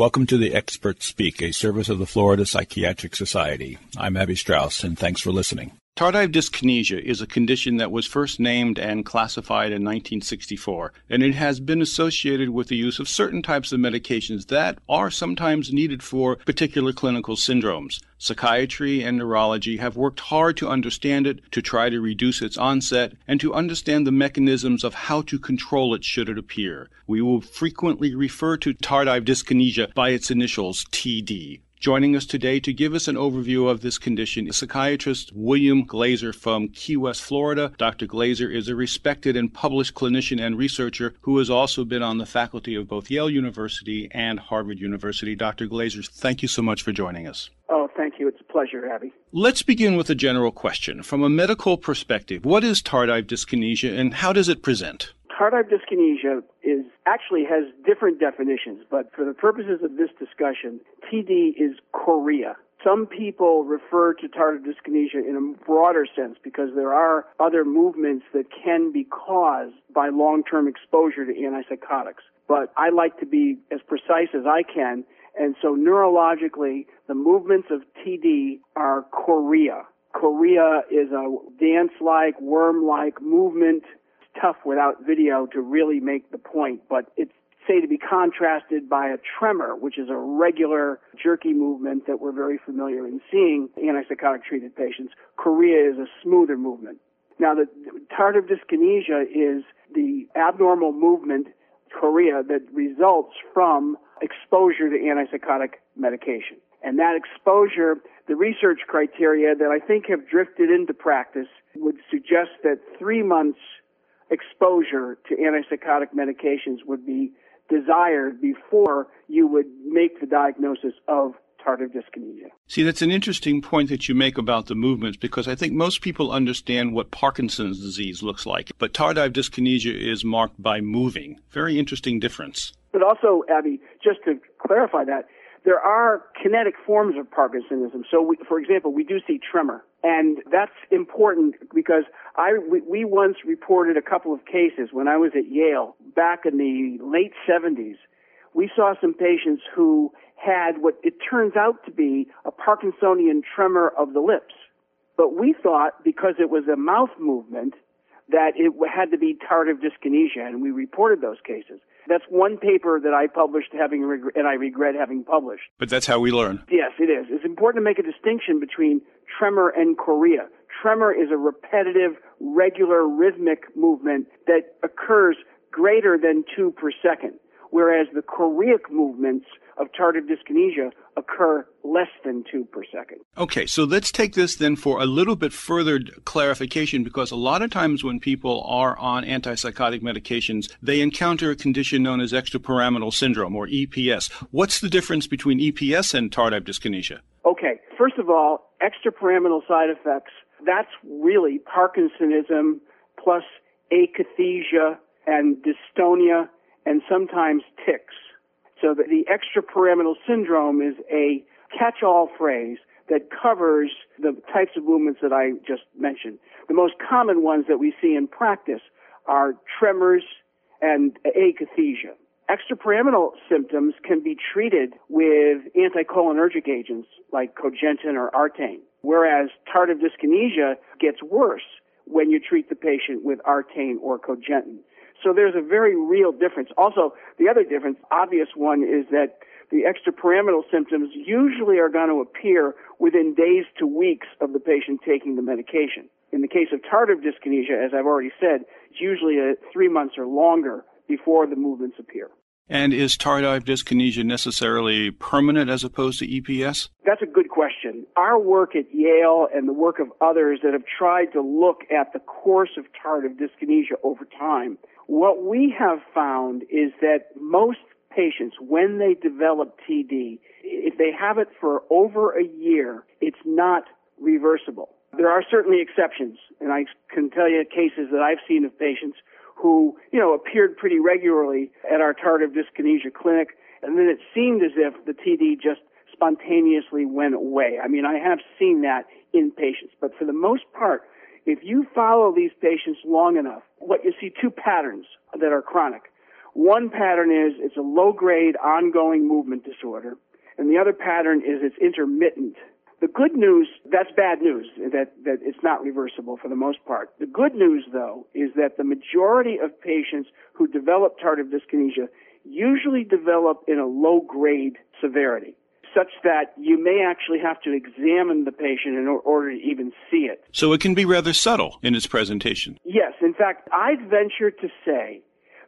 Welcome to the Experts Speak, a service of the Florida Psychiatric Society. I'm Abby Strauss, and thanks for listening. Tardive dyskinesia is a condition that was first named and classified in 1964, and it has been associated with the use of certain types of medications that are sometimes needed for particular clinical syndromes. Psychiatry and neurology have worked hard to understand it, to try to reduce its onset, and to understand the mechanisms of how to control it should it appear. We will frequently refer to tardive dyskinesia by its initials TD. Joining us today to give us an overview of this condition is psychiatrist William Glazer from Key West, Florida. Dr. Glazer is a respected and published clinician and researcher who has also been on the faculty of both Yale University and Harvard University. Dr. Glazer, thank you so much for joining us. Oh, thank you. It's a pleasure, Abby. Let's begin with a general question. From a medical perspective, what is tardive dyskinesia and how does it present? Tardive dyskinesia is actually has different definitions, but for the purposes of this discussion, TD is chorea. Some people refer to tardive dyskinesia in a broader sense because there are other movements that can be caused by long-term exposure to antipsychotics. But I like to be as precise as I can, and so neurologically, the movements of TD are chorea. Chorea is a dance-like, worm-like movement tough without video to really make the point, but it's say to be contrasted by a tremor, which is a regular jerky movement that we're very familiar in seeing antipsychotic treated patients. Chorea is a smoother movement. Now, the tardive dyskinesia is the abnormal movement, chorea, that results from exposure to antipsychotic medication. And that exposure, the research criteria that I think have drifted into practice would suggest that three months exposure to antipsychotic medications would be desired before you would make the diagnosis of tardive dyskinesia. See, that's an interesting point that you make about the movements because I think most people understand what Parkinson's disease looks like, but tardive dyskinesia is marked by moving. Very interesting difference. But also, Abby, just to clarify that, there are kinetic forms of Parkinsonism. So, we, for example, we do see tremor. And that's important because I, we, we once reported a couple of cases when I was at Yale back in the late 70s. We saw some patients who had what it turns out to be a Parkinsonian tremor of the lips. But we thought because it was a mouth movement that it had to be tardive dyskinesia, and we reported those cases. That's one paper that I published having reg- and I regret having published. But that's how we learn. Yes, it is. It's important to make a distinction between tremor and chorea. Tremor is a repetitive, regular, rhythmic movement that occurs greater than two per second, whereas the choreic movements of tardive dyskinesia occur less than two per second. Okay, so let's take this then for a little bit further clarification because a lot of times when people are on antipsychotic medications, they encounter a condition known as extrapyramidal syndrome or EPS. What's the difference between EPS and tardive dyskinesia? Okay, first of all, extrapyramidal side effects, that's really Parkinsonism plus akathisia and dystonia and sometimes tics. So the, the extrapyramidal syndrome is a catch-all phrase that covers the types of movements that I just mentioned. The most common ones that we see in practice are tremors and akathisia. Extrapyramidal symptoms can be treated with anticholinergic agents like cogentin or Artane, whereas tardive dyskinesia gets worse when you treat the patient with Artane or cogentin. So there's a very real difference. Also, the other difference, obvious one, is that the extrapyramidal symptoms usually are going to appear within days to weeks of the patient taking the medication. In the case of tardive dyskinesia, as I've already said, it's usually a three months or longer before the movements appear. And is tardive dyskinesia necessarily permanent as opposed to EPS? That's a good question. Our work at Yale and the work of others that have tried to look at the course of tardive dyskinesia over time what we have found is that most patients, when they develop TD, if they have it for over a year, it's not reversible. There are certainly exceptions, and I can tell you cases that I've seen of patients who, you know, appeared pretty regularly at our tardive dyskinesia clinic, and then it seemed as if the TD just spontaneously went away. I mean, I have seen that in patients, but for the most part, if you follow these patients long enough, what you see two patterns that are chronic. One pattern is it's a low grade ongoing movement disorder, and the other pattern is it's intermittent. The good news, that's bad news, that, that it's not reversible for the most part. The good news, though, is that the majority of patients who develop tardive dyskinesia usually develop in a low grade severity such that you may actually have to examine the patient in order to even see it. So it can be rather subtle in its presentation. Yes. In fact, I'd venture to say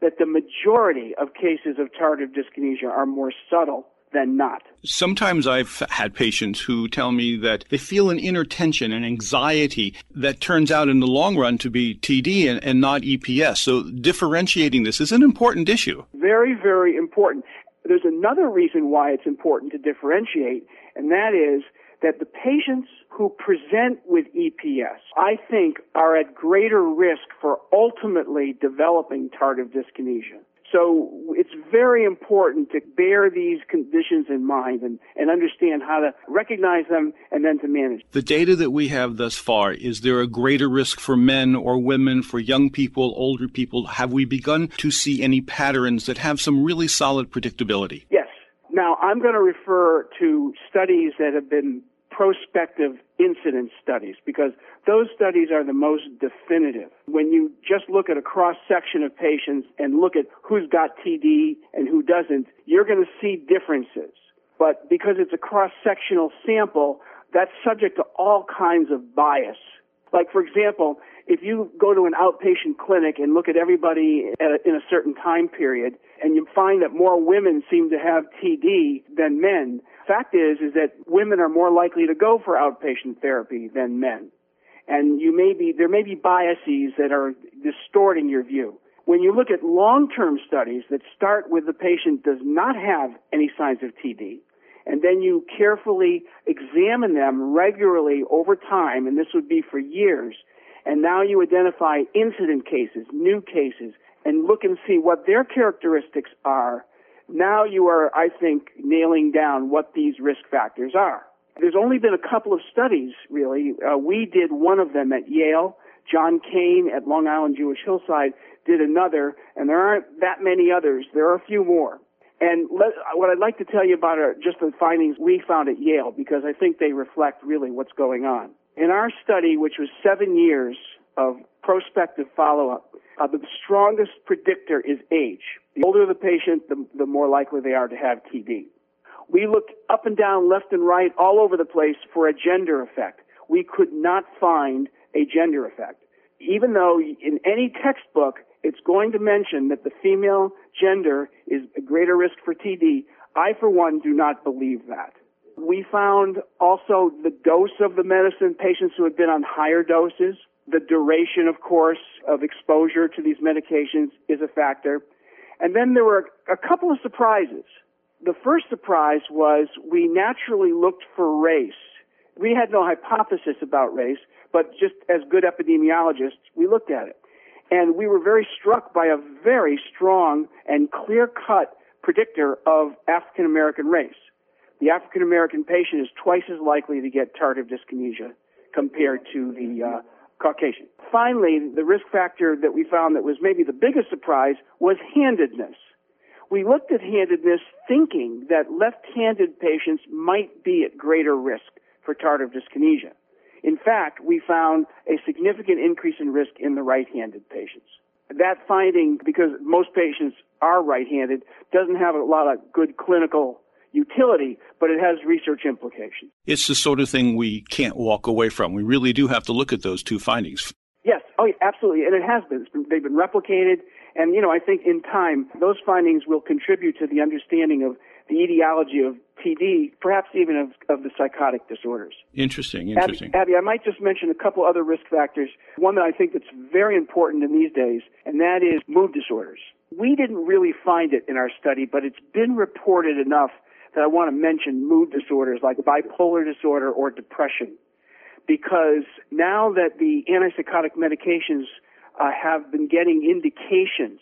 that the majority of cases of tardive dyskinesia are more subtle than not. Sometimes I've had patients who tell me that they feel an inner tension and anxiety that turns out in the long run to be TD and, and not EPS. So differentiating this is an important issue. Very, very important. There's another reason why it's important to differentiate, and that is that the patients who present with EPS, I think, are at greater risk for ultimately developing tardive dyskinesia. So it's very important to bear these conditions in mind and, and understand how to recognize them and then to manage. The data that we have thus far, is there a greater risk for men or women, for young people, older people? Have we begun to see any patterns that have some really solid predictability? Yes. Now, I'm going to refer to studies that have been prospective incident studies because those studies are the most definitive. When you just look at a cross section of patients and look at who's got TD and who doesn't, you're going to see differences. But because it's a cross sectional sample, that's subject to all kinds of bias. Like, for example, if you go to an outpatient clinic and look at everybody a, in a certain time period, and you find that more women seem to have TD than men, fact is, is that women are more likely to go for outpatient therapy than men. And you may be, there may be biases that are distorting your view. When you look at long-term studies that start with the patient does not have any signs of TD, and then you carefully examine them regularly over time, and this would be for years, and now you identify incident cases, new cases, and look and see what their characteristics are now you are, I think, nailing down what these risk factors are. There's only been a couple of studies, really. Uh, we did one of them at Yale. John Kane at Long Island Jewish Hillside did another, and there aren't that many others. There are a few more. And let, what I'd like to tell you about are just the findings we found at Yale, because I think they reflect really what's going on. In our study, which was seven years of prospective follow-up, uh, the strongest predictor is age. The older the patient, the, the more likely they are to have TD. We looked up and down, left and right, all over the place for a gender effect. We could not find a gender effect. Even though in any textbook it's going to mention that the female gender is a greater risk for TD, I for one do not believe that. We found also the dose of the medicine, patients who had been on higher doses, the duration, of course, of exposure to these medications is a factor. And then there were a couple of surprises. The first surprise was we naturally looked for race. We had no hypothesis about race, but just as good epidemiologists, we looked at it. And we were very struck by a very strong and clear cut predictor of African American race. The African American patient is twice as likely to get tardive dyskinesia compared to the uh, Caucasian. Finally, the risk factor that we found that was maybe the biggest surprise was handedness. We looked at handedness thinking that left-handed patients might be at greater risk for tardive dyskinesia. In fact, we found a significant increase in risk in the right-handed patients. That finding, because most patients are right-handed, doesn't have a lot of good clinical utility, but it has research implications. It's the sort of thing we can't walk away from. We really do have to look at those two findings. Yes, oh, yeah, absolutely, and it has been. been. They've been replicated, and you know, I think in time those findings will contribute to the understanding of the etiology of TD, perhaps even of, of the psychotic disorders. Interesting, interesting. Abby, Abby, I might just mention a couple other risk factors. One that I think that's very important in these days, and that is mood disorders. We didn't really find it in our study, but it's been reported enough that I want to mention mood disorders like bipolar disorder or depression. Because now that the antipsychotic medications uh, have been getting indications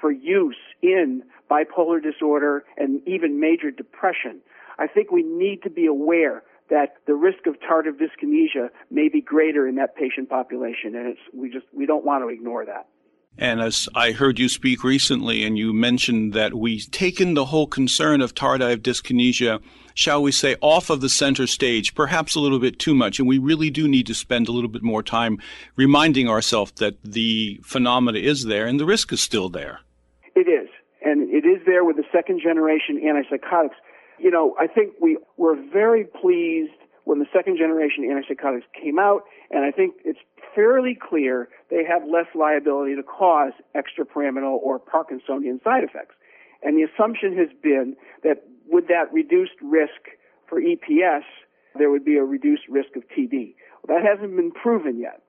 for use in bipolar disorder and even major depression, I think we need to be aware that the risk of tardive dyskinesia may be greater in that patient population, and we just we don't want to ignore that. And as I heard you speak recently, and you mentioned that we've taken the whole concern of tardive dyskinesia, shall we say, off of the center stage, perhaps a little bit too much. And we really do need to spend a little bit more time reminding ourselves that the phenomena is there and the risk is still there. It is. And it is there with the second generation antipsychotics. You know, I think we were very pleased when the second generation antipsychotics came out, and I think it's fairly clear they have less liability to cause extrapyramidal or Parkinsonian side effects. And the assumption has been that with that reduced risk for EPS, there would be a reduced risk of TD. Well, that hasn't been proven yet.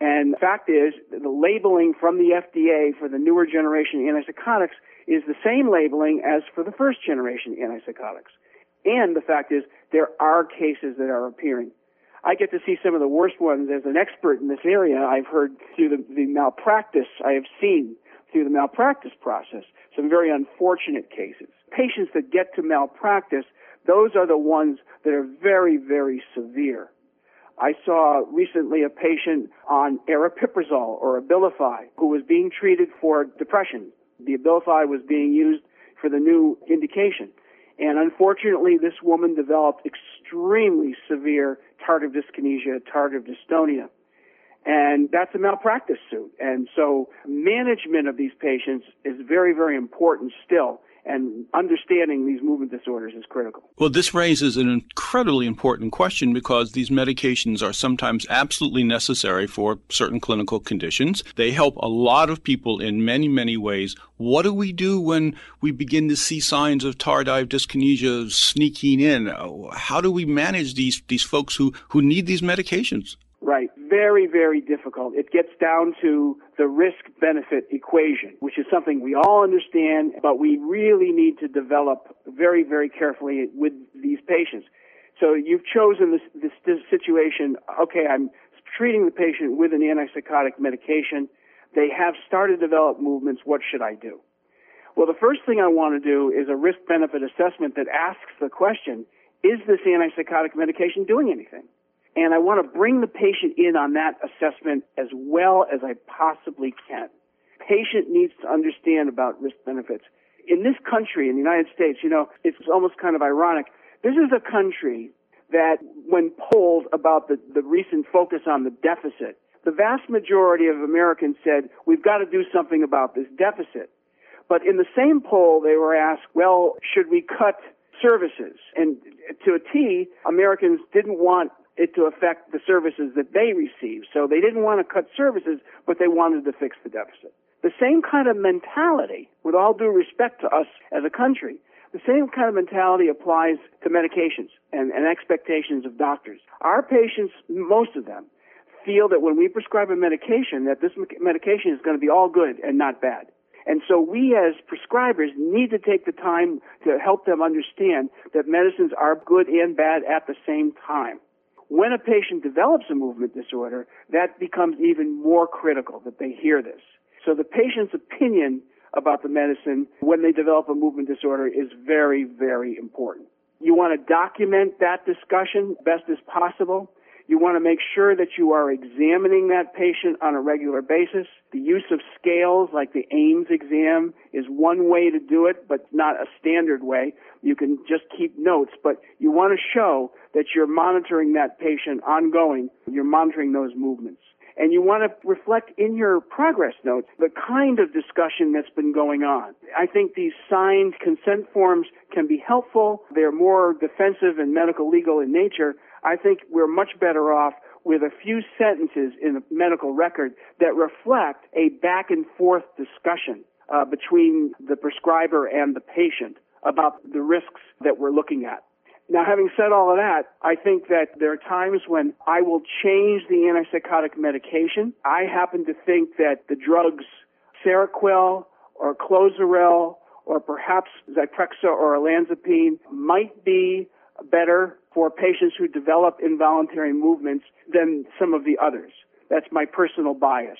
And the fact is, the labeling from the FDA for the newer generation antipsychotics is the same labeling as for the first generation antipsychotics. And the fact is, there are cases that are appearing. I get to see some of the worst ones as an expert in this area. I've heard through the, the malpractice I have seen through the malpractice process some very unfortunate cases. Patients that get to malpractice, those are the ones that are very, very severe. I saw recently a patient on aripiprazole or Abilify who was being treated for depression. The Abilify was being used for the new indication. And unfortunately, this woman developed extremely severe tardive dyskinesia, tardive dystonia. And that's a malpractice suit. And so management of these patients is very, very important still and understanding these movement disorders is critical. Well, this raises an incredibly important question because these medications are sometimes absolutely necessary for certain clinical conditions. They help a lot of people in many, many ways. What do we do when we begin to see signs of tardive dyskinesia sneaking in? How do we manage these, these folks who, who need these medications? Right. Very, very difficult. It gets down to the risk benefit equation, which is something we all understand, but we really need to develop very, very carefully with these patients. So you've chosen this, this, this situation. Okay, I'm treating the patient with an antipsychotic medication. They have started to develop movements. What should I do? Well, the first thing I want to do is a risk benefit assessment that asks the question, is this antipsychotic medication doing anything? And I want to bring the patient in on that assessment as well as I possibly can. Patient needs to understand about risk benefits. In this country, in the United States, you know, it's almost kind of ironic. This is a country that when polled about the, the recent focus on the deficit, the vast majority of Americans said, we've got to do something about this deficit. But in the same poll, they were asked, well, should we cut services? And to a T, Americans didn't want it to affect the services that they receive. So they didn't want to cut services, but they wanted to fix the deficit. The same kind of mentality, with all due respect to us as a country, the same kind of mentality applies to medications and, and expectations of doctors. Our patients, most of them, feel that when we prescribe a medication, that this medication is going to be all good and not bad. And so we as prescribers need to take the time to help them understand that medicines are good and bad at the same time. When a patient develops a movement disorder, that becomes even more critical that they hear this. So the patient's opinion about the medicine when they develop a movement disorder is very, very important. You want to document that discussion best as possible. You want to make sure that you are examining that patient on a regular basis. The use of scales like the AIMS exam is one way to do it, but not a standard way. You can just keep notes, but you want to show that you're monitoring that patient ongoing. You're monitoring those movements. And you want to reflect in your progress notes the kind of discussion that's been going on. I think these signed consent forms can be helpful. They're more defensive and medical legal in nature, I think we're much better off with a few sentences in the medical record that reflect a back and forth discussion uh, between the prescriber and the patient about the risks that we're looking at. Now, having said all of that, I think that there are times when I will change the antipsychotic medication. I happen to think that the drugs Seroquel or Clozaril or perhaps Zyprexa or olanzapine might be better for patients who develop involuntary movements than some of the others. That's my personal bias.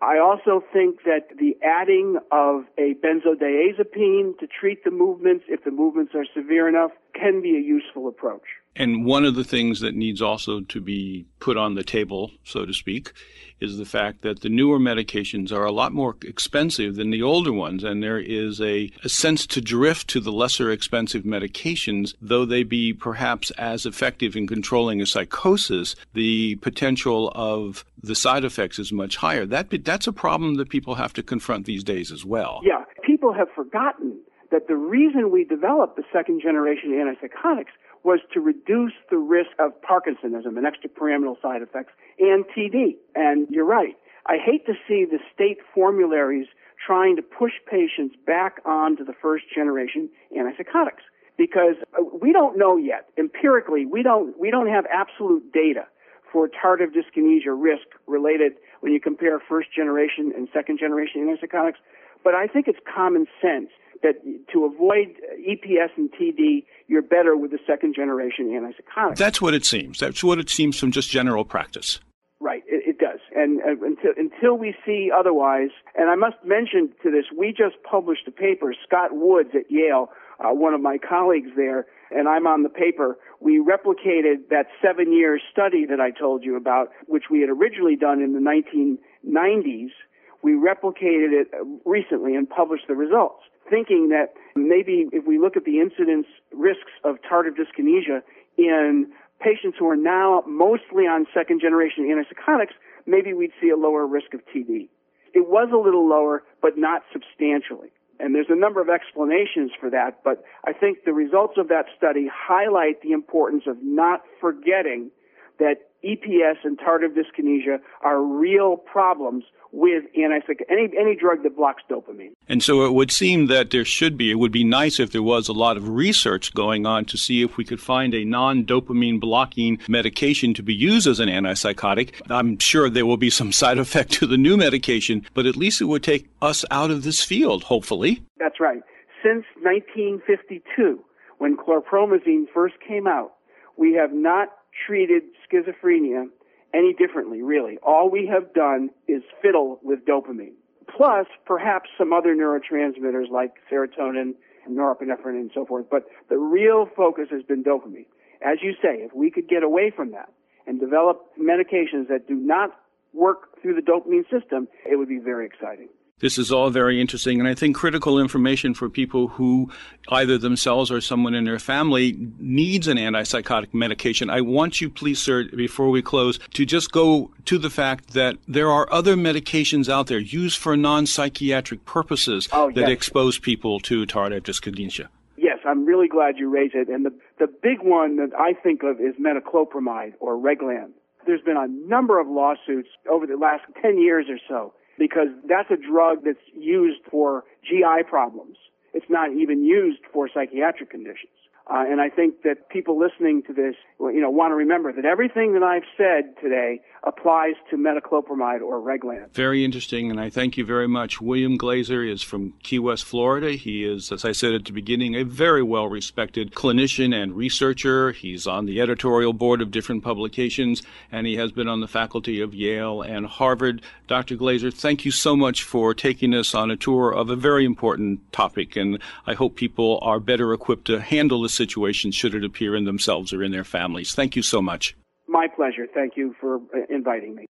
I also think that the adding of a benzodiazepine to treat the movements, if the movements are severe enough, can be a useful approach. And one of the things that needs also to be put on the table, so to speak, is the fact that the newer medications are a lot more expensive than the older ones. And there is a, a, sense to drift to the lesser expensive medications, though they be perhaps as effective in controlling a psychosis, the potential of the side effects is much higher. That, that's a problem that people have to confront these days as well. Yeah. People have forgotten that the reason we developed the second generation antipsychotics was to reduce the risk of Parkinsonism and extrapyramidal side effects and TD. And you're right. I hate to see the state formularies trying to push patients back onto the first generation antipsychotics because uh, we don't know yet empirically we don't we don't have absolute data for tardive dyskinesia risk related when you compare first generation and second generation antipsychotics but I think it's common sense that to avoid EPS and TD, you're better with the second generation antipsychotic. That's what it seems. That's what it seems from just general practice. Right, it, it does. And uh, until, until we see otherwise, and I must mention to this, we just published a paper, Scott Woods at Yale, uh, one of my colleagues there, and I'm on the paper. We replicated that seven year study that I told you about, which we had originally done in the 1990s. We replicated it recently and published the results thinking that maybe if we look at the incidence risks of tardive dyskinesia in patients who are now mostly on second generation antipsychotics, maybe we'd see a lower risk of TD. It was a little lower, but not substantially. And there's a number of explanations for that, but I think the results of that study highlight the importance of not forgetting that EPS and tardive dyskinesia are real problems with antipsychotic any any drug that blocks dopamine. And so it would seem that there should be. It would be nice if there was a lot of research going on to see if we could find a non-dopamine blocking medication to be used as an antipsychotic. I'm sure there will be some side effect to the new medication, but at least it would take us out of this field. Hopefully. That's right. Since 1952, when chlorpromazine first came out, we have not treated schizophrenia any differently, really. All we have done is fiddle with dopamine. Plus, perhaps some other neurotransmitters like serotonin, and norepinephrine, and so forth. But the real focus has been dopamine. As you say, if we could get away from that and develop medications that do not work through the dopamine system, it would be very exciting. This is all very interesting, and I think critical information for people who either themselves or someone in their family needs an antipsychotic medication. I want you, please, sir, before we close, to just go to the fact that there are other medications out there used for non psychiatric purposes oh, that expose people to tardive dyskinesia. Yes, I'm really glad you raised it. And the, the big one that I think of is metoclopramide or Reglan. There's been a number of lawsuits over the last 10 years or so because that's a drug that's used for GI problems. It's not even used for psychiatric conditions. Uh, and I think that people listening to this, you know, want to remember that everything that I've said today applies to metoclopramide or Reglan. Very interesting, and I thank you very much. William Glazer is from Key West, Florida. He is, as I said at the beginning, a very well respected clinician and researcher. He's on the editorial board of different publications, and he has been on the faculty of Yale and Harvard. Dr. Glazer, thank you so much for taking us on a tour of a very important topic, and I hope people are better equipped to handle this situation should it appear in themselves or in their families. Thank you so much. My pleasure. Thank you for uh, inviting me.